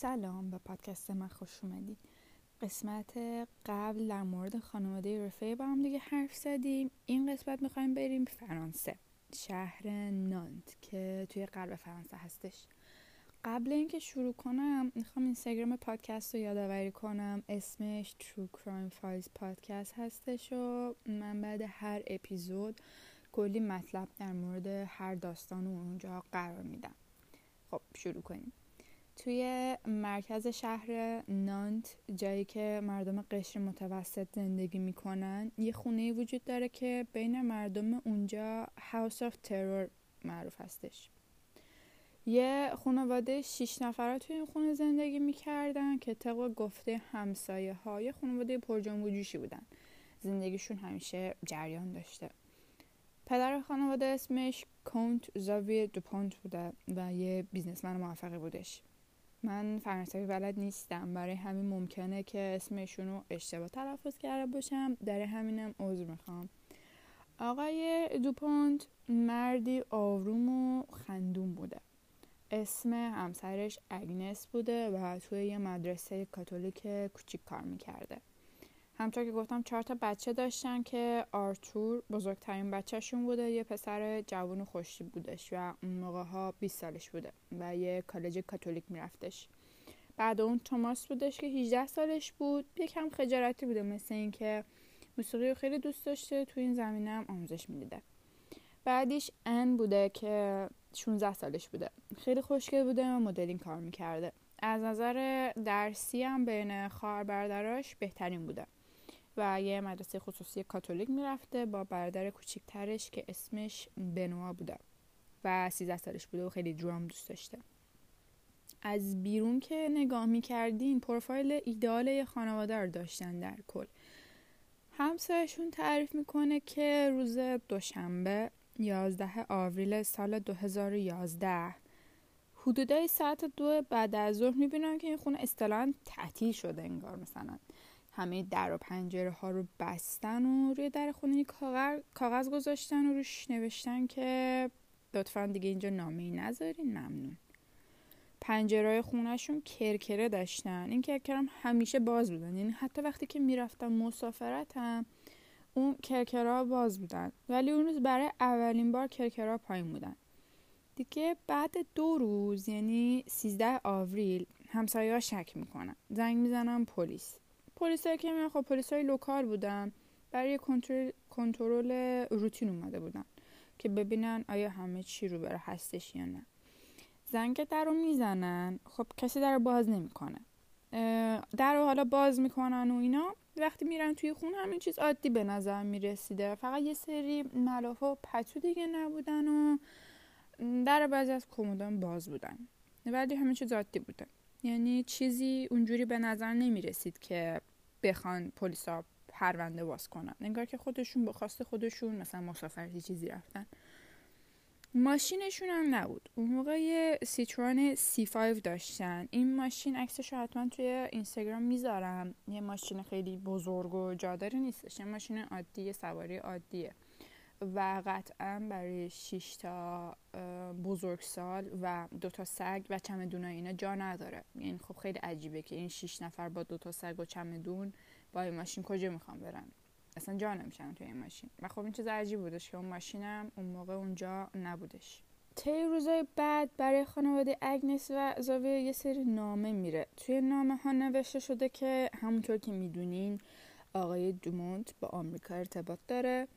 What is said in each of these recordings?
سلام به پادکست من خوش اومدی. قسمت قبل در مورد خانواده رفیع با هم دیگه حرف زدیم. این قسمت می‌خوایم بریم فرانسه شهر نانت که توی قلب فرانسه هستش. قبل اینکه شروع کنم می‌خوام اینستاگرام پادکست رو یادآوری کنم. اسمش True Crime Files پادکست هستش و من بعد هر اپیزود کلی مطلب در مورد هر داستان و اونجا قرار میدم. خب شروع کنیم. توی مرکز شهر نانت جایی که مردم قشر متوسط زندگی می‌کنن یه خونه وجود داره که بین مردم اونجا هاوس آف ترور معروف هستش. یه خانواده شیش نفره توی این خونه زندگی می‌کردن که طبق گفته همسایه های خانواده پرجنب و جوشی بودن. زندگیشون همیشه جریان داشته. پدر خانواده اسمش کونت زاوی دوپونت بوده و یه بیزنسمن موفقی بودش. من فرانسوی بلد نیستم. برای همین ممکنه که اسمشون رو اشتباه تلفظ کرده باشم. در همینم عذر می‌خوام. آقای دوپونت مردی آروم و خندون بوده. اسم همسرش اگنس بوده و توی یه مدرسه کاتولیک کوچیک کار می‌کرده. همطور که گفتم چهار تا بچه داشتن که آرتور بزرگترین بچهشون بوده. یه پسر جوان خوشی بودش و اون موقع ها 20 سالش بوده و یه کالج کاتولیک میرفتش. بعد اون توماس بودش که 18 سالش بود. یکم خجالتی بوده مثل اینکه موسیقی رو خیلی دوست داشته. تو این زمینه هم آموزش می‌دیده بعدیش ان بوده که 16 سالش بوده. خیلی خوشگل بوده و مدلینگ کار می‌کرده. از نظر درسی هم بین خواهر برادراش بهترین بوده. و یه مدرسه خصوصی کاتولیک می‌رفته با برادر کوچیکترش که اسمش بنوا بوده و 13 سالش بوده و خیلی درام دوست داشته. از بیرون که نگاه می‌کردین پروفایل ایدال یه خانواده رو داشتن در کل. همسرشون تعریف می‌کنه که روز دوشنبه 11 آوریل سال 2011 حدودای ساعت دو بعد از ظهر می‌بینن که این خونه اصطلاحا تعطیل شده انگار مثلا. همه در و پنجره ها رو بستن و روی در خونه کاغذ, کاغذ گذاشتن و روش نوشتن که لطفا دیگه اینجا نامه ای نذارین ممنون. پنجره خونهشون کرکره داشتن. این کرکرم همیشه باز بودن. یعنی حتی وقتی که می‌رفتم مسافرت هم اون کرکرها باز بودن. ولی اون روز برای اولین بار کرکرها پایین بودن. دیگه بعد دو روز یعنی 13 آوریل همسایه ها شک می‌کنن. زنگ می‌زنن پلیس. پلیس که میان خب پلیس های local بودن. برای کنترل روتین اومده بودن که ببینن آیا همه چی روبراه هستش یا نه. زنگ در رو می‌زنن. خب کسی در رو باز نمی‌کنه. در رو حالا باز می‌کنن و اینا. وقتی میرن توی خونه همین چیز عادی به نظر می‌رسیده. فقط یه سری ملافه و پتو دیگه نبودن و در بعضی از کمدان باز بودن. ولی همین چیز عادی بوده. یعنی چیزی اونجوری به نظر نمی رسید که بخوان پلیسا پرونده باز کنن. انگار که خودشون به خواست خودشون مثلا مسافرتی چیزی رفتن. ماشینشون هم نبود. اون موقع یه سیترون C5 داشتن. این ماشین عکسش حتما توی اینستاگرام می‌ذارم. یه ماشین خیلی بزرگ و جاداری نیستش. یه ماشین عادی سواری عادیه. و قطعا برای 6 تا بزرگسال و دو تا سگ و چمدون اینا جا نداره. یعنی خب خیلی عجیبه که این 6 نفر با دو تا سگ و چمدون با این ماشین کجا می‌خوان برن؟ اصلا جا نمیشن توی این ماشین. و خب این چیز عجیب بودش که اون ماشینم اون موقع اونجا نبودش. طی روزای بعد برای خانواده اگنس و زاویه یه سری نامه میره. توی نامه ها نوشته شده که همونطور که می‌دونین آقای دومونت با آمریکا ارتباط داره.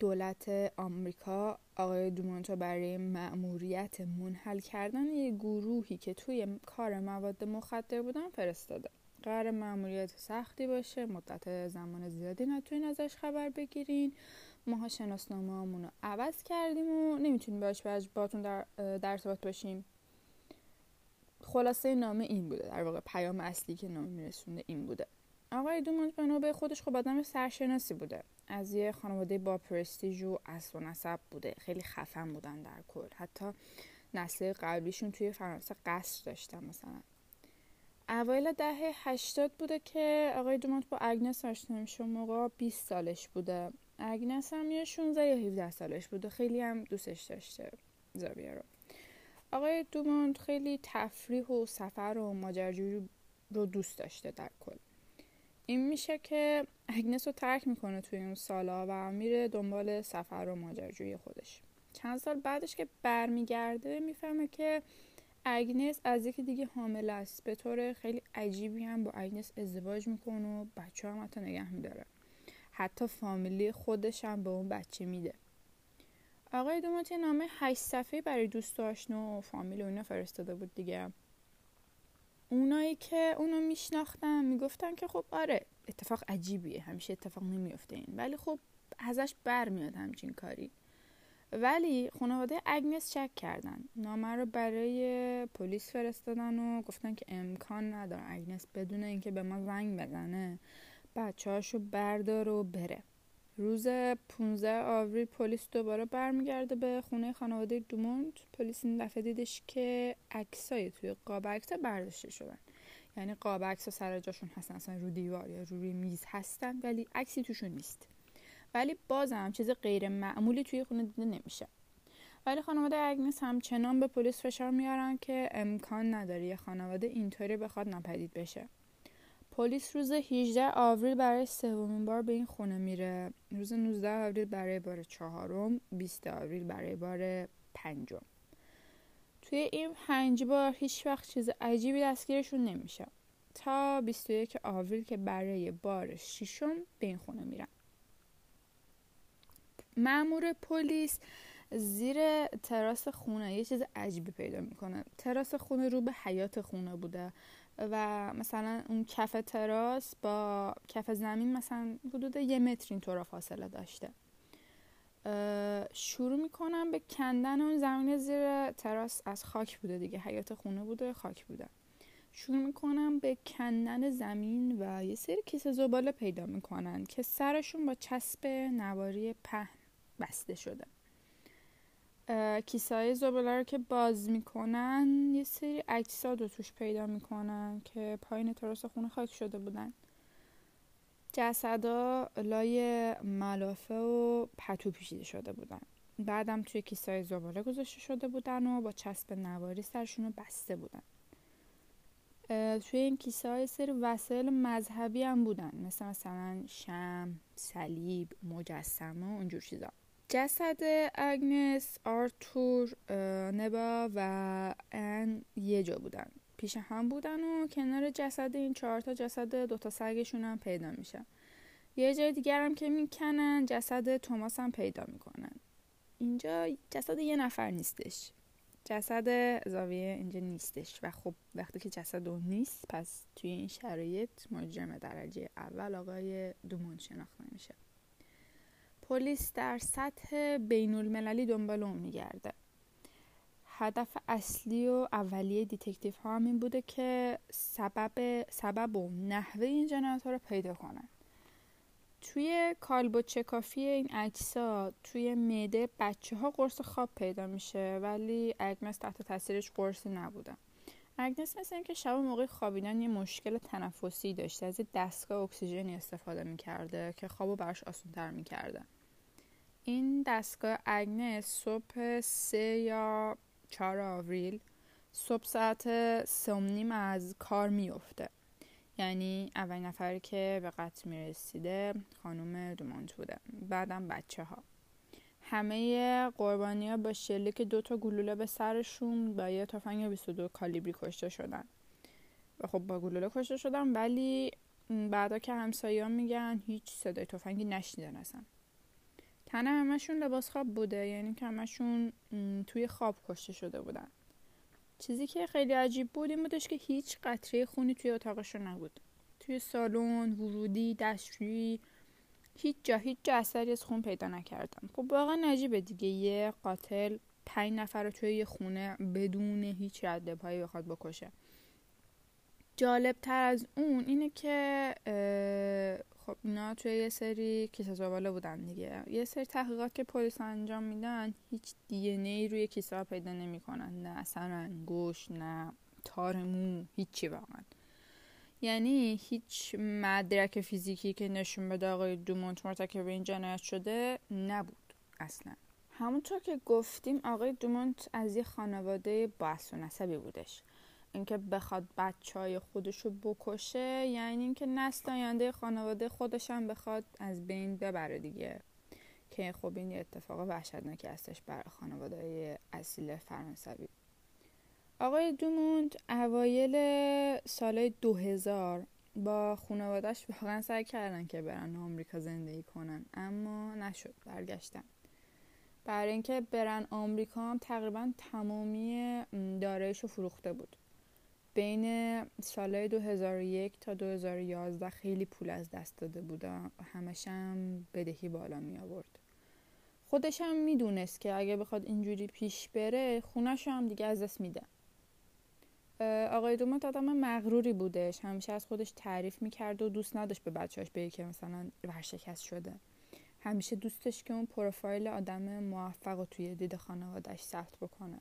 دولت آمریکا آقای دومونتو برای مأموریت منحل کردن یه گروهی که توی کار مواد مخدر بودن فرستاده. قرار مأموریت سختی باشه مدت زمان زیادی نتونین ازش خبر بگیرین. ماها شناسنامه رو عوض کردیم و نمی‌تونیم باش باتون در, در ارتباط باشیم خلاصه نامه این بوده. در واقع پیام اصلی که نامه میرسونده این بوده. آقای دومونت بنا به خودش خب آدم سرشناسی بوده. از یه خانواده با پرستیژ و اصل و نسب بوده. خیلی خفن بودن در کل. حتی نسل قبلیشون توی فرانسه قصر داشتن مثلا. اوایل دهه هشتاد بوده که آقای دومونت با اگنس آشنا میشه. موقع 20 سالش بوده. اگنس هم یه 16 یا 17 سالش بوده. خیلی هم دوستش داشته زاویه رو. آقای دوموند خیلی تفریح و سفر و ماجراجویی رو دوست داشته در کل. این میشه که اگنس رو ترک می‌کنه توی اون سالا و میره دنبال سفر و ماجراجویی خودش. چند سال بعدش که برمیگرده می‌فهمه که اگنس از یکی دیگه حامل است. به طور خیلی عجیبی هم با اگنس ازدواج می‌کنه و بچه هم حتی نگه میداره. حتی فامیلی خودش هم به اون بچه میده. آقای دومات نامه هشت صفحه برای دوست آشنا و فامیل و اینا فرستاده بود دیگه. اونایی که اونو میشناختن می‌گفتن که خب آره اتفاق عجیبیه همیشه اتفاق نمیفته این. ولی خب ازش برمیاد همچین کاری. ولی خانواده اگنس شک کردن. نامه رو برای پلیس فرستادن و گفتن که امکان نداره اگنس بدون اینکه به ما زنگ بزنه. بچه هاشو بردار و بره. روز 15 آوریل پلیس دوباره برمیگرده به خونه خانواده دوموند. پلیس این دفعه دیدش که عکسای توی قاب عکس برداشته شدن. یعنی قاب عکس سر جاشون هستن اصلا رو دیوار یا روی میز هستن ولی عکسی توشون نیست. ولی بازم چیز غیر معمولی توی خونه دیده نمیشه. ولی خانواده اگنس همچنان به پلیس فشار میارن که امکان نداره یه خانواده اینطوری بخواد ناپدید بشه. پلیس روز 18 آوریل برای سومین بار به این خونه میره. روز 19 آوریل برای بار چهارم 20 آوریل برای بار پنجم. توی این پنج بار هیچ وقت چیز عجیبی دستگیرشون نمیشه. تا 21 آوریل که برای بار ششم به این خونه میرن. مامور پلیس زیر تراس خونه یه چیز عجیبی پیدا می‌کنه. تراس خونه رو به حیاط خونه بوده. و مثلا اون کف تراس با کف زمین مثلا حدود یه متر اینطور فاصله داشته. شروع می‌کنم به کندن اون زمین زیر تراس. از خاک بوده دیگه. حیات خونه بوده خاک بوده. شروع می‌کنم به کندن زمین و یه سری کیسه زباله پیدا می‌کنن که سرشون با چسب نواری پهن بسته شده. کیسه های زباله رو که باز می‌کنن یه سری اجساد رو توش پیدا می‌کنن که پایین تراس خونه خاک شده بودن. جسدا لای ملافه و پتو پیچیده شده بودن. بعدم توی کیسه های زباله گذاشته شده بودن و با چسب نواری سرشون رو بسته بودن. توی این کیسه های سری وسایل مذهبی هم بودن. مثل مثلا شم، صلیب، مجسمه و اونجور چیزا. جسد اگنس، آرتور، نبا و ان یه جا بودن. پیش هم بودن و کنار جسد این چهار تا جسد دوتا سگشون هم پیدا میشه یه جای دیگر هم که می‌کنن جسد توماس هم پیدا می‌کنن. اینجا جسد یه نفر نیستش. جسد زاویه اینجا نیستش و خب وقتی که جسد اون نیست پس توی این شرایط مجرم درجه اول آقای دومون شناخته میشه. پلیس در سطح بین المللی دنبال اون میگرده. هدف اصلی و اولیه detective ها هم این بوده که سبب, سبب و نحوه این جنایت ها رو پیدا کنن. توی کالبد شکافی این اجساد توی معده بچه ها قرص خواب پیدا میشه ولی اگنس تحت تاثیر قرصی نبودن اگنس مثل اینکه شب موقع خوابیدن یه مشکل تنفسی داشته از دستگاه اکسیژنی استفاده می‌کرده که خوابو براش آسونتر می‌کرده. این دستگاه اگنس صبح سه یا چهار آوریل صبح ساعت سمنیم از کار میفته یعنی اولین نفری که به قتل می‌رسیده خانوم دومانت بوده. بعدم بچه ها همه قربانی ها با شلیک دو تا گلوله به سرشون با یه تفنگ 22 کالیبری کشته شدن. و خب با گلوله کشته شدن ولی بعدا که همسایه میگن هیچ صدای تفنگی نشنیدن اصلا. تن همشون لباس خواب بوده یعنی که همشون توی خواب کشته شده بودن. چیزی که خیلی عجیب بود این بودش که هیچ قطره خونی توی اتاقشون نبود. توی سالن ورودی دستشویی هیچ جا هیچ جا اثری از خون پیدا نکردم خب واقعا عجیبه دیگه. یه قاتل پنج نفر رو توی یه خونه بدون هیچ رد پایی بخواد بکشه. جالب تر از اون اینه که خب اینا توی یه سری کیسه زباله بودن دیگه. یه سری تحقیقات که پلیس انجام میدن هیچ دی ای روی کیسه ها پیدا نمی‌کنن. نه اصلا انگوش نه تار مو هیچی واقعا. یعنی هیچ مدرک فیزیکی که نشون بده آقای دومونت مرتکب این جنایت شده نبود اصلا. همونطور که گفتیم آقای دومونت از یه خانواده با نسبی بودش. اینکه بخواد بچه های خودش رو بکشه یعنی اینکه نسل آینده خانواده خودش هم بخواد از بین ببره دیگه. که خب این یه اتفاق وحشتناکی هستش برای خانواده اصیل فرانسوی. آقای دوموند اوایل سال 2000 با خانوادهش واقعا سعی کردن که برن آمریکا زندگی کنن اما نشد برگشتن. برای اینکه برن آمریکا هم تقریبا تمامی دارایش رو فروخته بود. بین سالهای 2001 تا 2011 خیلی پول از دست داده بود همش هم بدهی بالا می آورد. خودش هم می‌دونست که اگه بخواد اینجوری پیش بره خونش هم دیگه از دست میده. آقای دومات آدم مغروری بودش. همیشه از خودش تعریف می‌کرد و دوست نداشت به بچهاش بگه که مثلا ورشکست شده. همیشه دوستش که اون پروفایل آدم موفق و توی دید خانوادش ثبت بکنه.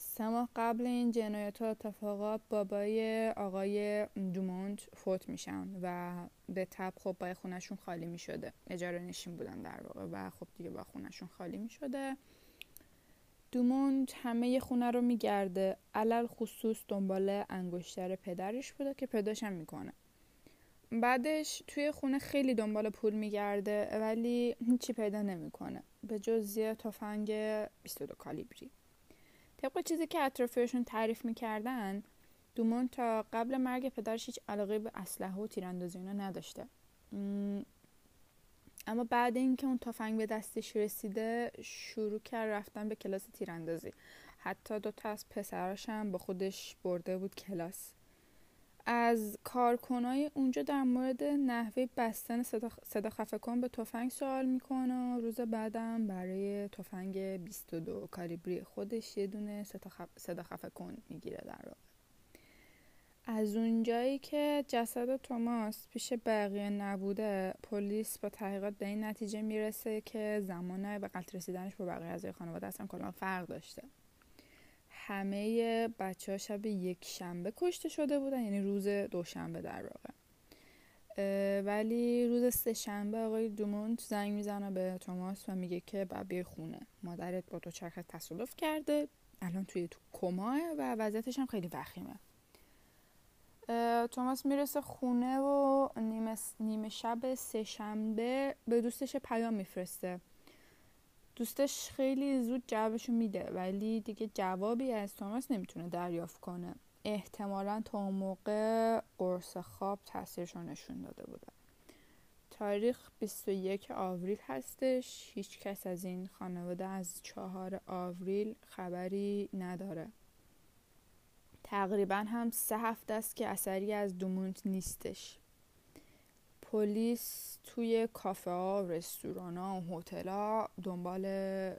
سه ماه قبل این جنایت و اتفاقات بابای آقای دوموند فوت میشن و به تب خب با خونشون خالی می‌شده. اجاره نشین بودن در واقع و خب دیگه با خونشون خالی می‌شده. دوموند همه خونه رو میگرده. علل خصوص دنبال انگشتر پدرش بوده که پیداشم می‌کنه. بعدش توی خونه خیلی دنبال پول میگرده ولی هیچی پیدا نمی‌کنه. به جز یه تفنگ 22 کالیبری. طبق چیزی که اطرافیشون تعریف می‌کردن دومون تا قبل مرگ پدرش هیچ علاقه به اسلحه و تیراندازی اینا نداشته. اما بعد اینکه اون تفنگ به دستش رسیده شروع کرد رفتن به کلاس تیراندازی. حتی دو تا از پسراش هم با خودش برده بود کلاس. از کارکنای اونجا در مورد نحوه بستن صدا, خفه کن به تفنگ سوال می‌کنه. روز بعدم برای تفنگ 22 کالیبری خودش یه دونه صدا خفه کن می‌گیره در واقع از اونجایی که جسد توماس پیش بقیه نبوده پلیس با تحقیقات به این نتیجه می‌رسه که زمان به قتل رسیدنش با بقیه اعضای خانواده اصلا کلا فرق داشته. همه بچه ها شب یک شنبه کشته شده بودن یعنی روز دوشنبه در واقع. ولی روز سه شنبه آقای دومونت زنگ می‌زنه به توماس و میگه که بعد خونه. مادرت با تو چرخ تصادف کرده. الان توی تو کماه و وضعیتش هم خیلی وخیمه. توماس می‌رسه خونه و نیمه, نیمه شب سه شنبه به دوستش پیام میفرسته. دوستش خیلی زود جوابشو میده ولی دیگه جوابی از توماس نمی‌تونه دریافت کنه. احتمالا تا اون موقع قرص خواب تاثیرشو نشون داده بوده. تاریخ 21 آوریل هستش. هیچ کس از این خانواده از چهار آوریل خبری نداره. تقریبا هم سه هفته است که اثری از دومونت نیستش. پلیس توی کافه ها، رستوران ها و هتل ها دنبال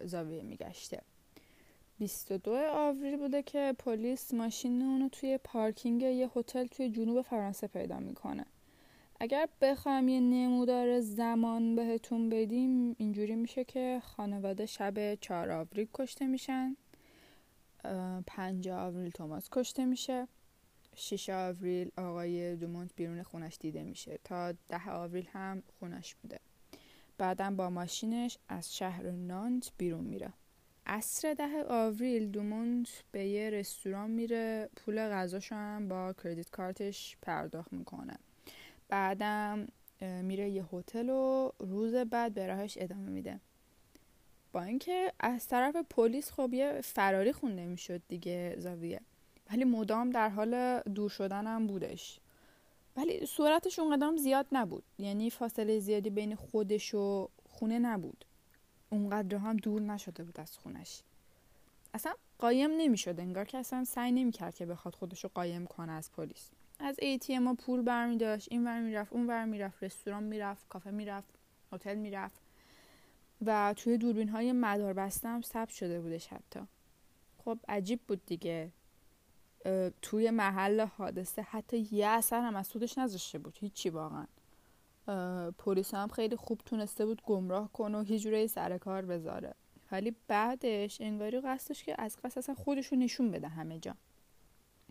زاویه میگشته. 22 آوریل بوده که پلیس ماشین اونو توی پارکینگ یه هتل توی جنوب فرانسه پیدا می‌کنه. اگر بخوام یه نمودار زمان بهتون بدیم اینجوری میشه که خانواده شب 4 آوریل کشته میشن 5 آوریل توماس کشته میشه. 6 آوریل آقای دومونت بیرون خونش دیده میشه. تا ده آوریل هم خونش بوده. بعدم با ماشینش از شهر نانت بیرون میره. عصر ده آوریل دومونت به یه رستوران میره. پول غذاشو هم با کردیت کارتش پرداخت می‌کنه. بعدم میره یه هتل و روز بعد به راهش ادامه میده. با اینکه از طرف پلیس خب یه فراری خونده می‌شد دیگه زاویه. ولی مدام در حال دور شدن هم بودش. ولی صورتش اونقدر زیاد نبود. یعنی فاصله زیادی بین خودش و خونه نبود. اونقدر هم دور نشده بود از خونش. اصلا قایم نمی‌شد. انگار که اصلا سعی نمی‌کرد که بخواد خودش رو قایم کنه از پلیس. از ATM ها پول برمی داشت این ور می‌رفت اون ور می‌رفت. رستوران می‌رفت کافه می‌رفت هتل می‌رفت. و توی دوربین های مدار بسته هم ثبت شده بودش حتی. خب عجیب بود دیگه. توی محل حادثه حتی یه اثر هم از خودش نذاشته بود هیچی واقعا. پلیس هم خیلی خوب تونسته بود گمراه کنه و هیچ جوری سر کار بذاره. ولی بعدش انگاری قصدش که از قصد اصلا خودشو نشون بده همه جا.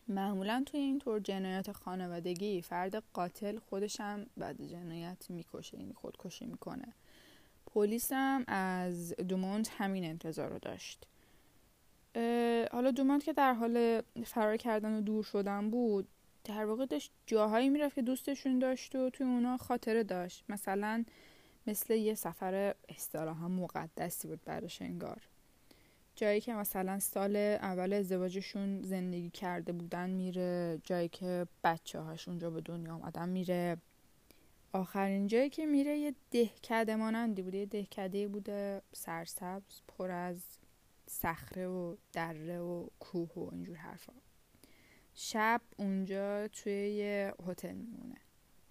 معمولا توی این طور جنایت خانوادگی فرد قاتل خودش هم بعد جنایت می‌کشه یعنی خودکشی می‌کنه. پلیس هم از دومونت همین انتظار رو داشت. حالا دومونت که در حال فرار کردن و دور شدن بود در واقع داشت جاهایی می‌رفت که دوستشون داشت و توی اونا خاطره داشت. مثلا مثل یه سفر اصطلاحا مقدسی بود براش انگار. جایی که مثلا سال اول ازدواجشون زندگی کرده بودن میره جایی که بچه هاش اونجا به دنیا آمدن میره. آخرین جایی که میره یه دهکده مانندی بوده یه دهکده بوده سرسبز پر از صخره و دره و کوه و اینجور حرفا. شب اونجا توی یه هتل میمونه.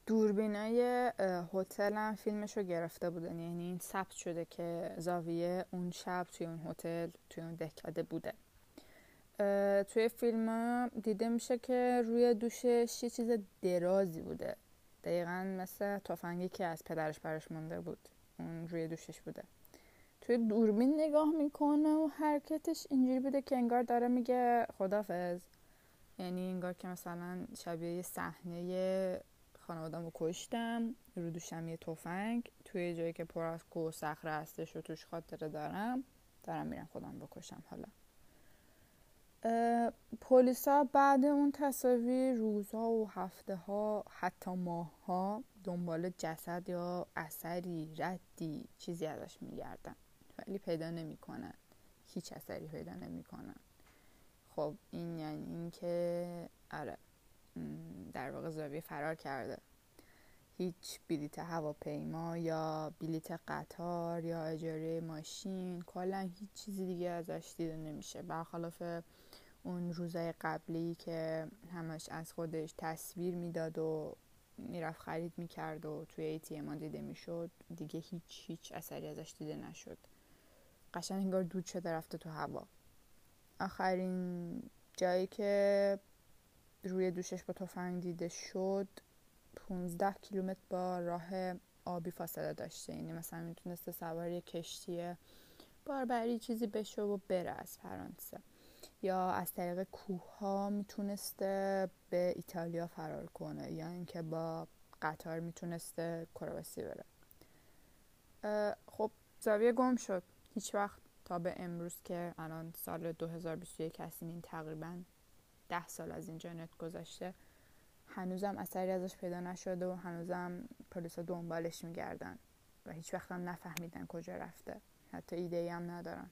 دوربینای هتل هم فیلمش رو گرفته بودن. یعنی این ثبت شده که زاویه اون شب توی اون هتل توی اون دهکده بوده. توی فیلم دیده میشه که روی دوشش یه چیز درازی بوده. دقیقا مثل تفنگی که از پدرش برش مونده بود. اون روی دوشش بوده. توی دوربین نگاه می‌کنه و حرکتش اینجوری بوده که انگار داره میگه خدافز یعنی انگار که مثلا شبیه یه صحنه خانوادم رو کشتم رو دوشم یه تفنگ توی جایی که پر از کوه و صخره هستش و توش خاطره دارم دارم میرم خودم بکشم حالا. پلیسا بعد اون تصاویر روزها و هفته ها حتی ماه ها دنبال جسد یا اثری ردی چیزی ازش میگردن. ولی پیدا نمی‌کنن. هیچ اثری پیدا نمی‌کنن. خب این یعنی اینکه آره در واقع زاویه فرار کرده. هیچ بلیت هواپیما یا بلیت قطار یا اجاره ماشین کلا هیچ چیزی دیگه ازش دیده نمیشه. برخلاف اون روزای قبلی که همش از خودش تصویر می‌داد و می‌رفت خرید می‌کرد و توی ایتیما دیده می‌شد دیگه هیچ هیچ اثری ازش دیده نشد. قشنگ انگار دود شده رفته تو هوا. آخرین جایی که روی دوشش با تفنگ دیده شد 15 کیلومتر با راه آبی فاصله داشته. یعنی مثلا می‌تونسته سوار کشتی باربری چیزی بشه و بره از فرانسه. یا از طریق کوه ها می‌تونسته به ایتالیا فرار کنه. یا اینکه با قطار می‌تونسته کرواسی بره. خب زاویه گم شد. هیچ وقت تا به امروز که الان سال 2021 هستیم این تقریبا ده سال از این جنت گذشته هنوزم اثری ازش پیدا نشده و هنوزم پلیسا دنبالش میگردن و هیچ وقت هم نفهمیدن کجا رفته. حتی ایده ای هم ندارن.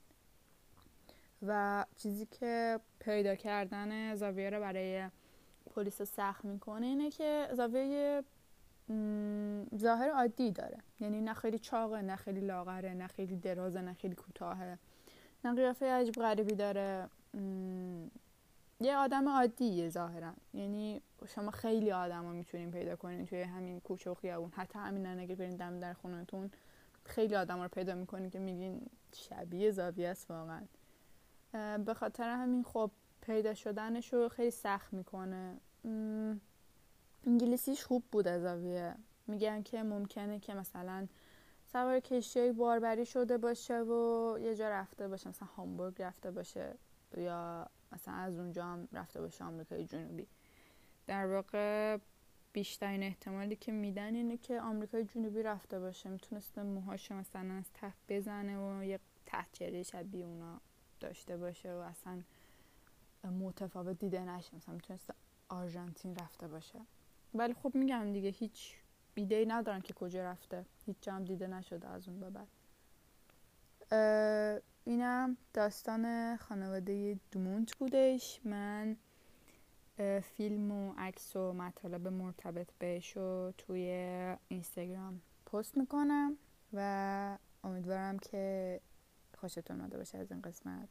و چیزی که پیدا کردن زاویه رو برای پلیس سخت می‌کنه اینه که زاویه ظاهر عادی داره. یعنی نه خیلی چاقه نه خیلی لاغره نه خیلی درازه نه خیلی کوتاهه. نه قیافه عجب غریبی داره. یه آدم عادیه ظاهرا. یعنی شما خیلی آدم رو می‌تونین پیدا کنین توی همین کوچه و خیابون. حتی همین اگه برین دم در خونتون خیلی آدم رو پیدا می‌کنین که میگین شبیه زاویه است واقعا. به خاطر همین خب پیدا شدنش رو خیلی سخت می‌کنه. انگلیسیش خوب بود از زاویه. میگن که ممکنه که مثلا سوار کشتی باربری شده باشه و یه جا رفته باشه مثلا هامبورگ رفته باشه یا مثلا از اونجا هم رفته باشه آمریکای جنوبی. در واقع بیشترین احتمالی که میدن اینه که آمریکای جنوبی رفته باشه. می‌تونسته موهاش مثلا از ته بزنه و یه تحت شبیه اونا داشته باشه و اصلا متفاوت دیده نشه. مثلا می‌تونسته آرژانتین رفته باشه. ولی خب میگم دیگه هیچ ایده ای ندارن که کجا رفته. هیچ جام دیده نشده از اون به بعد. اینم داستان خانواده دومونت بودش. من فیلم و عکس و مطالب مرتبط بهش رو توی اینستاگرام پست می‌کنم و امیدوارم که خوشتون اومده باشه از این قسمت.